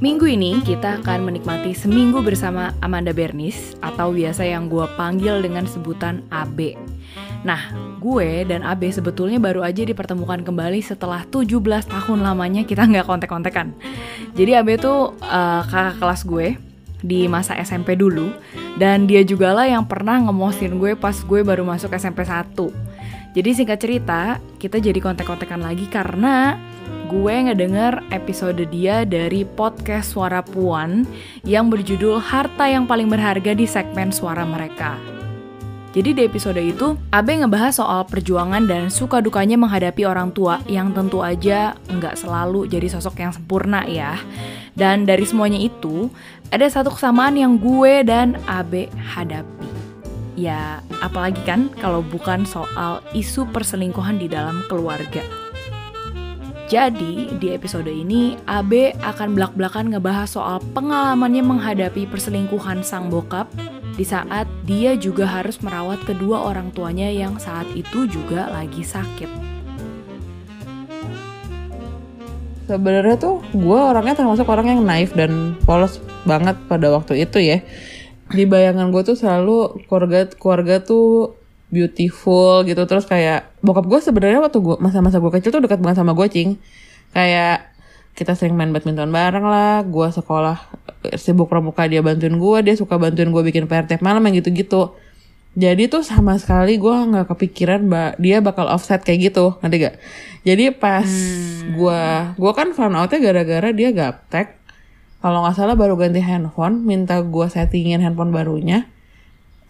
Minggu ini kita akan menikmati seminggu bersama Amanda Bernis atau biasa yang gue panggil dengan sebutan AB. Nah, gue dan AB sebetulnya baru aja dipertemukan kembali setelah 17 tahun lamanya kita nggak kontek-kontekan. Jadi AB tuh uh, kakak kelas gue di masa SMP dulu dan dia juga lah yang pernah ngemosin gue pas gue baru masuk SMP 1. Jadi singkat cerita, kita jadi kontek-kontekan lagi karena gue ngedenger episode dia dari podcast Suara Puan yang berjudul Harta yang paling berharga di segmen suara mereka. Jadi di episode itu, Abe ngebahas soal perjuangan dan suka dukanya menghadapi orang tua yang tentu aja nggak selalu jadi sosok yang sempurna ya. Dan dari semuanya itu, ada satu kesamaan yang gue dan Abe hadapi. Ya, apalagi kan kalau bukan soal isu perselingkuhan di dalam keluarga. Jadi, di episode ini, Abe akan belak-belakan ngebahas soal pengalamannya menghadapi perselingkuhan sang bokap di saat dia juga harus merawat kedua orang tuanya yang saat itu juga lagi sakit. Sebenarnya tuh gue orangnya termasuk orang yang naif dan polos banget pada waktu itu ya. Di bayangan gue tuh selalu keluarga keluarga tuh beautiful gitu. Terus kayak bokap gue sebenarnya waktu gue masa-masa gue kecil tuh dekat banget sama gue cing. Kayak kita sering main badminton bareng lah gue sekolah sibuk pramuka dia bantuin gue dia suka bantuin gue bikin PR tiap malam yang gitu-gitu. Jadi tuh sama sekali gue nggak kepikiran mbak dia bakal offset kayak gitu nanti gak jadi pas hmm. gue gue kan found outnya gara-gara dia gaptek. Kalau nggak salah baru ganti handphone minta gue settingin handphone barunya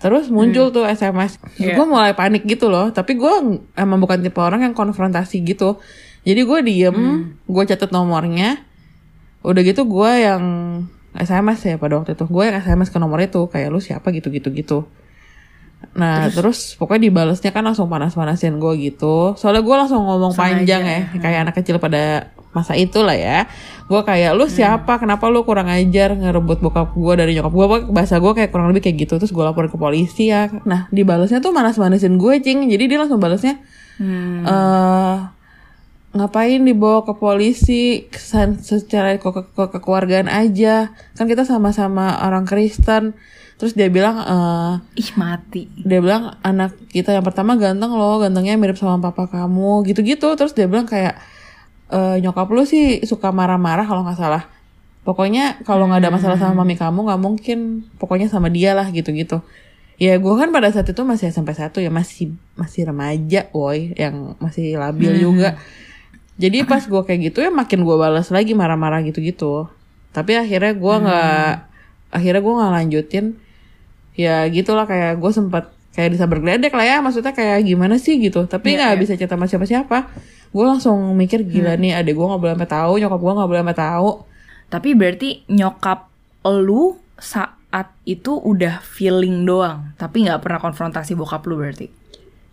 Terus muncul hmm. tuh SMS. Yeah. Gue mulai panik gitu loh. Tapi gue emang bukan tipe orang yang konfrontasi gitu. Jadi gue diem, hmm. gue catat nomornya. Udah gitu gue yang SMS ya pada waktu itu. Gue yang SMS ke nomor itu. Kayak lu siapa gitu-gitu gitu. Nah terus, terus pokoknya dibalesnya kan langsung panas-panasin gue gitu. Soalnya gue langsung ngomong Sama panjang aja. ya. Hmm. Kayak anak kecil pada masa itu lah ya. Gue kayak lu siapa? Hmm. kenapa lu kurang ajar ngerebut bokap gue dari nyokap gue bahasa gue kayak kurang lebih kayak gitu. Terus gue lapor ke polisi ya. Nah dibalasnya tuh manas-manasin gue cing jadi dia langsung balasnya hmm. uh, ngapain dibawa ke polisi? Kesan secara ke, ke, ke kekeluargaan aja. Kan kita sama-sama orang Kristen. Terus dia bilang uh, ih mati. dia bilang anak kita yang pertama ganteng loh. Gantengnya mirip sama papa kamu. Gitu-gitu. Terus dia bilang kayak uh, nyokap lu sih suka marah-marah kalau nggak salah. Pokoknya kalau nggak ada masalah sama mami kamu nggak mungkin pokoknya sama dia lah gitu-gitu. Ya gue kan pada saat itu masih sampai satu ya masih masih remaja, woi, yang masih labil hmm. juga. Jadi pas gue kayak gitu ya makin gue balas lagi marah-marah gitu-gitu. Tapi akhirnya gue nggak, hmm. akhirnya gue nggak lanjutin. Ya gitulah kayak gue sempat kayak bisa bergeledek lah ya, maksudnya kayak gimana sih gitu. Tapi iya, nggak yeah, yeah. bisa cerita sama siapa-siapa gue langsung mikir gila hmm. nih adek gue nggak boleh sampai tahu nyokap gue nggak boleh sampai tahu. Tapi berarti nyokap lu saat itu udah feeling doang tapi nggak pernah konfrontasi bokap lu berarti?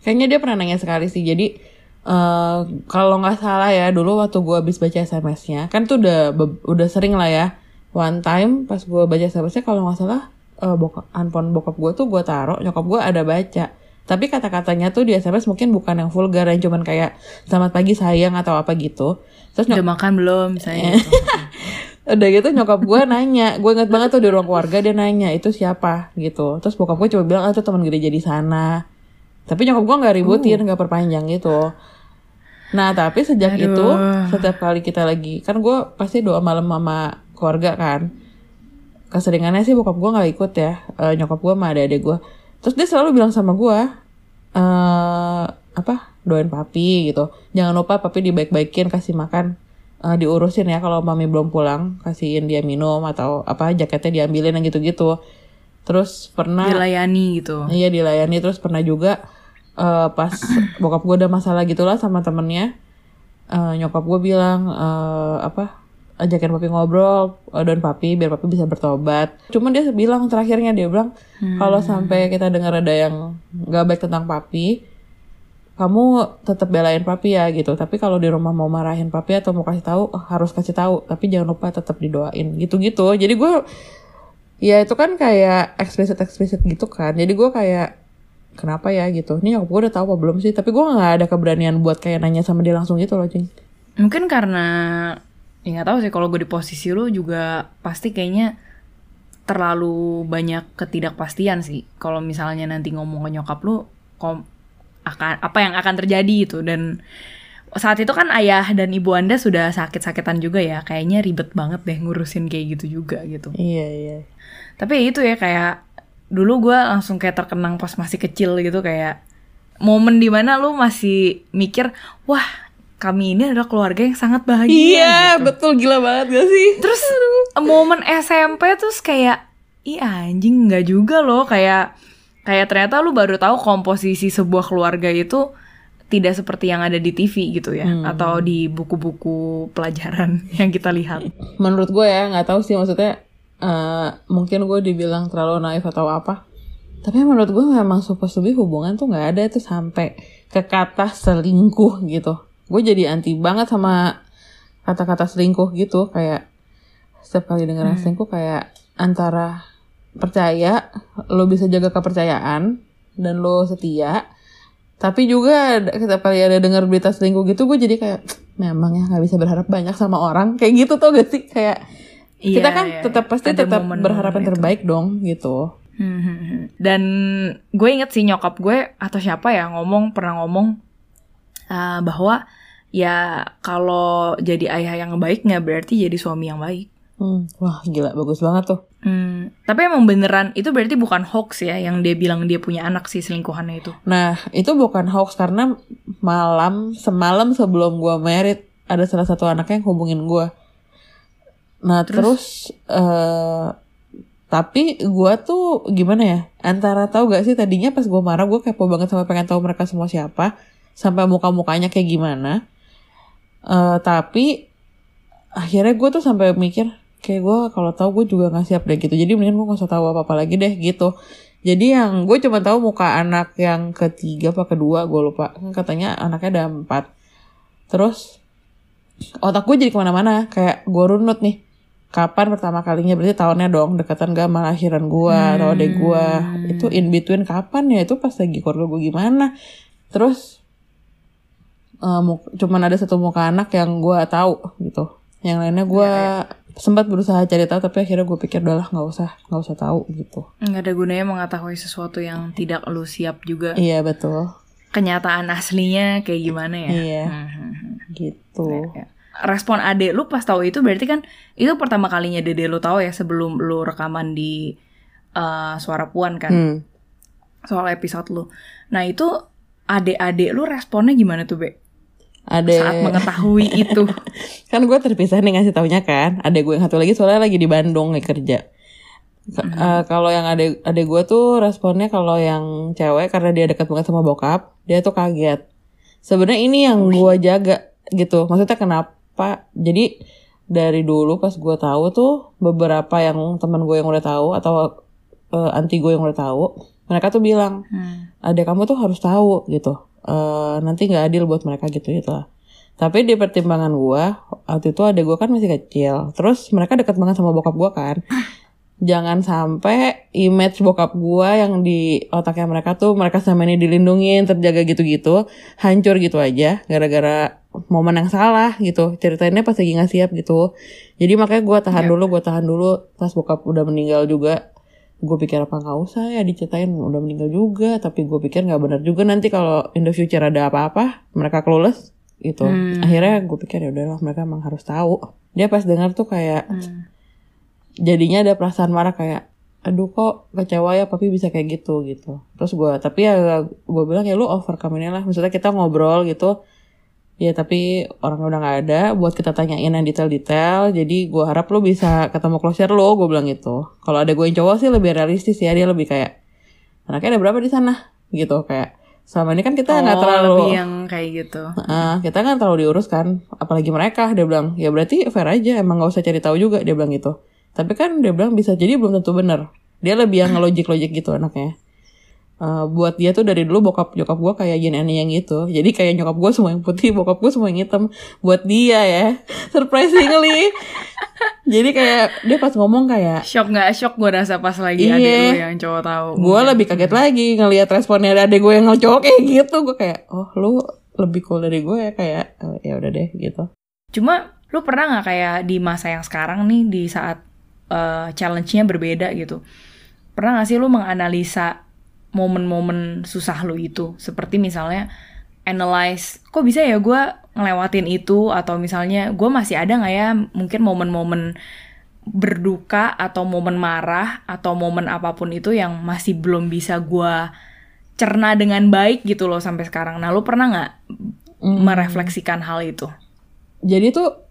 Kayaknya dia pernah nanya sekali sih. Jadi uh, kalau nggak salah ya dulu waktu gue habis baca smsnya kan tuh udah udah sering lah ya. One time pas gue baca smsnya kalau nggak salah uh, bokap handphone bokap gue tuh gue taruh nyokap gue ada baca tapi kata-katanya tuh di SMS mungkin bukan yang vulgar yang cuman kayak selamat pagi sayang atau apa gitu. Terus udah makan belum misalnya gitu. Udah gitu nyokap gue nanya, gue inget banget tuh di ruang keluarga dia nanya itu siapa gitu. Terus bokap gue coba bilang ah, itu teman gereja di sana. Tapi nyokap gue nggak ributin, uh. nggak uh. perpanjang gitu. Nah tapi sejak Aduh. itu setiap kali kita lagi kan gue pasti doa malam mama keluarga kan. Keseringannya sih bokap gue nggak ikut ya. E, nyokap gue sama adik-adik gue terus dia selalu bilang sama gue uh, apa doain papi gitu. Jangan lupa papi dibaik-baikin kasih makan. Uh, diurusin ya kalau mami belum pulang kasihin dia minum atau apa jaketnya diambilin yang gitu-gitu. Terus pernah dilayani gitu. Iya dilayani. Terus pernah juga uh, pas bokap gue ada masalah gitulah sama temennya uh, nyokap gue bilang uh, apa ajakin papi ngobrol uh, dan papi biar papi bisa bertobat. Cuman dia bilang terakhirnya dia bilang hmm. kalau sampai kita dengar ada yang nggak baik tentang papi, kamu tetap belain papi ya gitu. Tapi kalau di rumah mau marahin papi atau mau kasih tahu oh, harus kasih tahu. Tapi jangan lupa tetap didoain gitu-gitu. Jadi gue ya itu kan kayak eksplisit eksplisit gitu kan. Jadi gue kayak kenapa ya gitu. Ini aku udah tahu apa belum sih? Tapi gue nggak ada keberanian buat kayak nanya sama dia langsung gitu loh, cing. Mungkin karena ya nggak tahu sih. Kalau gue di posisi lu juga pasti kayaknya terlalu banyak ketidakpastian sih. Kalau misalnya nanti ngomong ke nyokap lu kom akan apa yang akan terjadi itu dan saat itu kan ayah dan ibu anda sudah sakit-sakitan juga ya. Kayaknya ribet banget deh ngurusin kayak gitu juga gitu. Iya iya. Tapi itu ya kayak dulu gue langsung kayak terkenang pas masih kecil gitu. Kayak momen di mana lu masih mikir wah kami ini adalah keluarga yang sangat bahagia iya gitu. betul. Gila banget gak sih? Terus momen SMP terus kayak ih anjing nggak juga loh. Kayak kayak ternyata lu baru tahu komposisi sebuah keluarga itu tidak seperti yang ada di TV gitu ya Hmm. atau di buku-buku pelajaran yang kita lihat. Menurut gue ya nggak tahu sih maksudnya eh, mungkin gue dibilang terlalu naif atau apa tapi menurut gue memang supposed to be hubungan tuh nggak ada itu sampai ke kata selingkuh gitu gue jadi anti banget sama kata-kata selingkuh gitu kayak setiap kali dengar selingkuh kayak antara percaya lo bisa jaga kepercayaan dan lo setia. Tapi juga setiap kali ada dengar berita selingkuh gitu gue jadi kayak memang ya nggak bisa berharap banyak sama orang. Kayak gitu tuh gak sih? Kayak Iya, kita kan iya, tetap pasti ada tetap berharap yang itu. terbaik dong gitu. Hmm, hmm, hmm. Dan gue inget sih nyokap gue atau siapa ya ngomong pernah ngomong uh, bahwa ya kalau jadi ayah yang baik nggak berarti jadi suami yang baik. Hmm, wah gila bagus banget tuh. Hmm, tapi emang beneran itu berarti bukan hoax ya yang dia bilang dia punya anak si selingkuhannya itu. nah itu bukan hoax karena malam semalam sebelum gue merit ada salah satu anaknya yang hubungin gue nah terus, eh tapi gue tuh gimana ya antara tahu gak sih tadinya pas gue marah gue kepo banget sama pengen tahu mereka semua siapa sampai muka mukanya kayak gimana Eh tapi akhirnya gue tuh sampai mikir kayak gue kalau tahu gue juga nggak siap deh gitu. Jadi mendingan gue gak usah tahu apa apa lagi deh gitu. Jadi yang gue cuma tahu muka anak yang ketiga apa kedua gue lupa. Kan katanya anaknya ada empat. Terus otak gue jadi ke mana-mana. Kayak gue runut nih. Kapan pertama kalinya? Berarti tahunnya dong dekatan gak sama lahiran gue atau adek gue itu in between kapan ya? Itu pas lagi keluarga gue gimana? Terus mu- cuman ada satu muka anak yang gue tahu gitu yang lainnya gue sempat berusaha cari tahu tapi akhirnya gue pikir udahlah nggak usah nggak usah tahu gitu Nggak ada gunanya mengetahui sesuatu yang tidak lu siap juga. iya betul Kenyataan aslinya kayak gimana ya? Iya. Hmm, hmm, hmm. gitu Ya. Respon adek lu pas tahu itu berarti kan itu pertama kalinya dede lu tahu ya sebelum lu rekaman di eh, suara puan kan Hmm. soal episode lu. Nah itu adek-adek lu responnya gimana tuh be? Ada Saat mengetahui itu. kan gue terpisah nih ngasih taunya kan. Ada gue yang satu lagi soalnya lagi di Bandung lagi kerja. Ke- eh, kalau yang ada ada gue tuh responnya kalau yang cewek karena dia dekat banget sama bokap dia tuh kaget. Sebenarnya ini yang gue jaga gitu. Maksudnya kenapa? Jadi dari dulu pas gue tahu tuh beberapa yang teman gue yang udah tahu atau eh, anti gue yang udah tahu mereka tuh bilang Hmm. adek kamu tuh harus tahu gitu. Eh nanti nggak adil buat mereka gitu gitu lah. Tapi di pertimbangan gua waktu itu adek gua kan masih kecil. Terus mereka dekat banget sama bokap gua kan. Jangan sampai image bokap gua yang di otaknya mereka tuh mereka sama ini dilindungin terjaga gitu-gitu hancur gitu aja gara-gara momen yang salah gitu. Ceritainnya pas lagi nggak siap gitu. Jadi makanya gua tahan dulu gua tahan dulu. Pas bokap udah meninggal juga gue pikir apa nggak usah ya diceritain udah meninggal juga tapi gue pikir nggak benar juga nanti kalau in the future ada apa-apa mereka clueless gitu Hmm. akhirnya gue pikir ya udahlah mereka emang harus tahu dia pas dengar tuh kayak Hmm. jadinya ada perasaan marah kayak aduh kok kecewa ya papi bisa kayak gitu gitu terus gue tapi ya gue bilang ya lu overcome ini lah maksudnya kita ngobrol gitu ya tapi orang udah nggak ada buat kita tanyain yang detail-detail jadi gue harap lu bisa ketemu closure lo gue bilang gitu kalau ada gue yang cowok sih lebih realistis ya dia lebih kayak anaknya ada berapa di sana gitu kayak selama ini kan kita nggak Oh, terlalu lebih yang kayak gitu. Ah, kita kan terlalu diurus kan, apalagi mereka. Dia bilang, ya berarti fair aja, emang gak usah cari tahu juga. Dia bilang gitu. Tapi kan dia bilang bisa jadi belum tentu bener. Dia lebih yang ngelojik-lojik gitu anaknya. Eh, buat dia tuh dari dulu bokap nyokap gue kayak yin and yang gitu. Jadi kayak nyokap gue semua yang putih, bokap gue semua yang hitam. Buat dia ya, surprisingly. jadi kayak dia pas ngomong kayak Shock nggak shock gue rasa pas lagi Iya. adek lu yang cowok tahu. gue lebih kaget lagi ngelihat responnya adek gue yang ngecowok kayak gitu gue kayak oh lu lebih cool dari gue ya kayak "Eh, ya udah deh gitu Cuma lu pernah nggak kayak di masa yang sekarang nih di saat uh, challenge-nya berbeda gitu pernah nggak sih lu menganalisa momen-momen susah lu itu seperti misalnya analyze kok bisa ya gue ngelewatin itu atau misalnya gue masih ada nggak ya mungkin momen-momen berduka atau momen marah atau momen apa pun itu yang masih belum bisa gue cerna dengan baik gitu loh sampai sekarang nah lu pernah nggak hmm. merefleksikan hal itu jadi tuh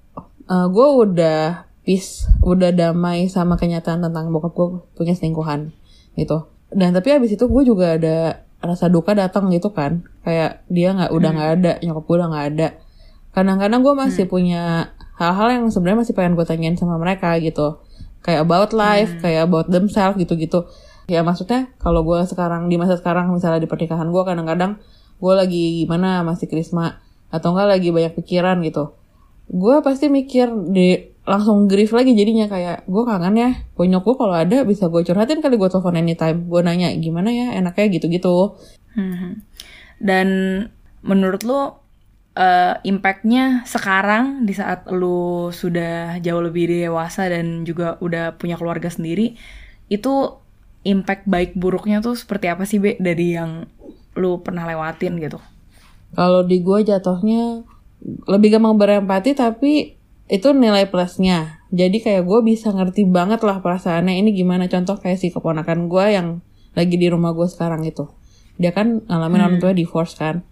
uh, eh, gue udah peace, udah damai sama kenyataan tentang bokap gue punya selingkuhan gitu. Dan tapi abis itu gue juga ada rasa duka datang gitu kan, kayak dia nggak udah nggak hmm. ada, nyokap gue udah nggak ada. Kadang-kadang gue masih hmm. punya hal-hal yang sebenarnya masih pengen gue tanyain sama mereka gitu, kayak about life, hmm. kayak about themselves gitu-gitu. Ya maksudnya kalau gue sekarang di masa sekarang misalnya di pernikahan gue kadang-kadang gue lagi gimana masih krisma atau enggak lagi banyak pikiran gitu gue pasti mikir di langsung grief lagi jadinya kayak gue kangen ya bonyok gue kalau ada bisa gue curhatin kali gue telepon anytime gue nanya gimana ya enaknya? gitu-gitu. Hmm. dan menurut lo uh, impactnya sekarang di saat lo sudah jauh lebih dewasa dan juga udah punya keluarga sendiri itu impact baik buruknya tuh seperti apa sih be dari yang lo pernah lewatin gitu? Kalau di gue jatuhnya lebih gampang berempati tapi itu nilai plusnya. Jadi kayak gue bisa ngerti banget lah perasaannya ini gimana. Contoh kayak si keponakan gue yang lagi di rumah gue sekarang itu. Dia kan ngalamin hmm. orang tua divorce kan.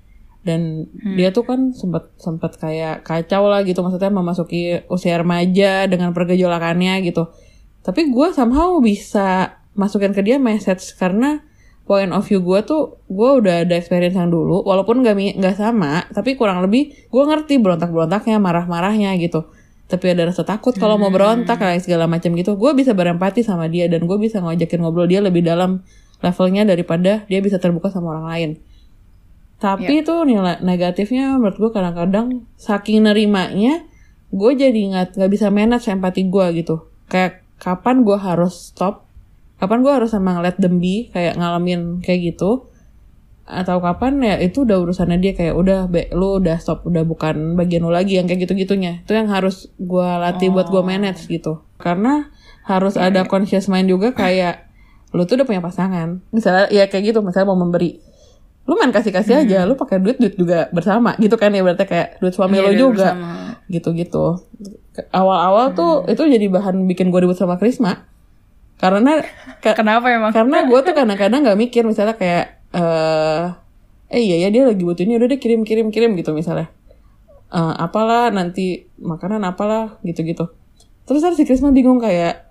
Dan hmm. dia tuh kan sempat sempat kayak kacau lah gitu. Maksudnya memasuki usia remaja dengan pergejolakannya gitu. Tapi gue somehow bisa masukin ke dia message karena point of view gue tuh gue udah ada experience yang dulu. Walaupun gak nggak sama tapi kurang lebih gue ngerti berontak berontaknya marah marahnya gitu tapi ada rasa takut kalau mau berontak kayak segala macam gitu. Gue bisa berempati sama dia dan gue bisa ngajakin ngobrol dia lebih dalam levelnya daripada dia bisa terbuka sama orang lain. Tapi yeah. tuh nilai negatifnya menurut gue kadang-kadang saking nerimanya gue jadi nggak nggak bisa manage empati gue gitu. Kayak kapan gue harus stop? Kapan gue harus emang let them be kayak ngalamin kayak gitu atau kapan ya itu udah urusannya dia kayak udah be lu udah stop udah bukan bagian lu lagi yang kayak gitu gitunya itu yang harus gue latih oh. buat gue manage gitu. Karena harus okay. ada conscious mind juga kayak lu tuh udah punya pasangan. Misalnya ya kayak gitu misalnya mau memberi. Lu main kasih kasih hmm. aja lu pakai duit duit juga bersama gitu kan ya berarti kayak duit suami yeah, lu juga. gitu gitu awal awal hmm. tuh itu jadi bahan bikin gue ribut sama Krisma. Karena kenapa emang? karena gue tuh kadang-kadang nggak mikir misalnya kayak uh, eh iya ya dia lagi butuh ini udah deh kirim kirim kirim gitu misalnya. Uh, apalah nanti makanan apalah gitu gitu terus ada si Krisma bingung kayak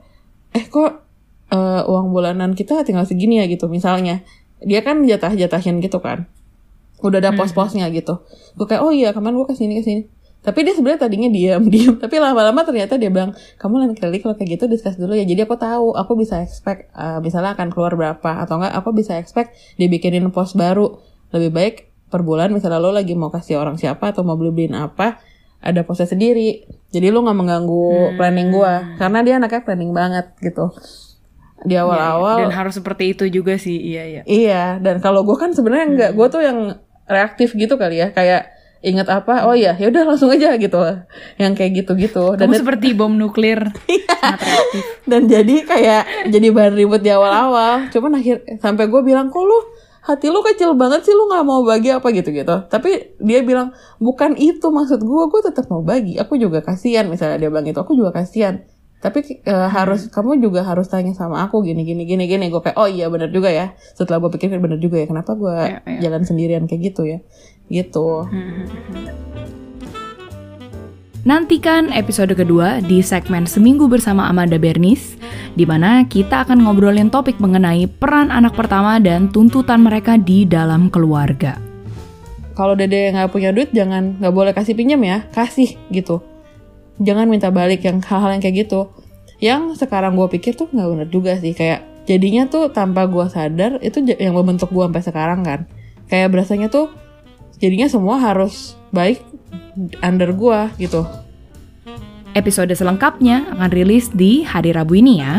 eh kok uh, uang bulanan kita tinggal segini ya? gitu misalnya. Dia kan jatah jatahin gitu kan. Udah ada hmm. pos-posnya gitu. Gue kayak oh iya kemarin gue ke sini ke sini tapi dia sebenarnya tadinya diam diam tapi lama-lama ternyata dia bilang kamu lain kali kalau kayak gitu discuss dulu ya. Jadi aku tahu aku bisa expect uh, misalnya akan keluar berapa atau enggak aku bisa expect dibikinin pos baru. Lebih baik per bulan misalnya lo lagi mau kasih orang siapa atau mau beli beliin apa ada posnya sendiri. Jadi lo nggak mengganggu hmm. planning gua. Karena dia anaknya planning banget gitu. Di iya, iya. awal-awal dan harus seperti itu juga sih. Iya iya. Iya dan kalau gue kan sebenarnya hmm. nggak gue tuh yang reaktif gitu kali ya. Kayak ingat apa? Oh ya ya udah langsung aja gitu. Yang kayak gitu-gitu. Dan Kamu seperti bom nuklir. Iya. dan jadi kayak jadi bahan ribut di awal-awal. Cuman akhir sampai gue bilang kok lu hati lu kecil banget sih lu nggak mau bagi apa? Gitu gitu tapi dia bilang bukan itu maksud gue gue tetap mau bagi. Aku juga kasihan misalnya dia bilang itu aku juga kasihan. Tapi uh, harus kamu juga harus tanya sama aku gini gini gini gini. Gue kayak oh iya benar juga ya. Setelah gue pikir benar juga ya kenapa gue ya, ya. jalan sendirian kayak gitu ya gitu. Nantikan episode kedua di segmen Seminggu bersama Amanda Bernis, di mana kita akan ngobrolin topik mengenai peran anak pertama dan tuntutan mereka di dalam keluarga. Kalau dede nggak punya duit, jangan nggak boleh kasih pinjam ya, kasih gitu. Jangan minta balik yang hal-hal yang kayak gitu. Yang sekarang gue pikir tuh nggak bener juga sih. Kayak jadinya tuh tanpa gue sadar itu yang membentuk gue sampai sekarang kan. Kayak berasanya tuh jadinya semua harus baik under gue gitu Episode selengkapnya akan rilis di hari Rabu ini ya.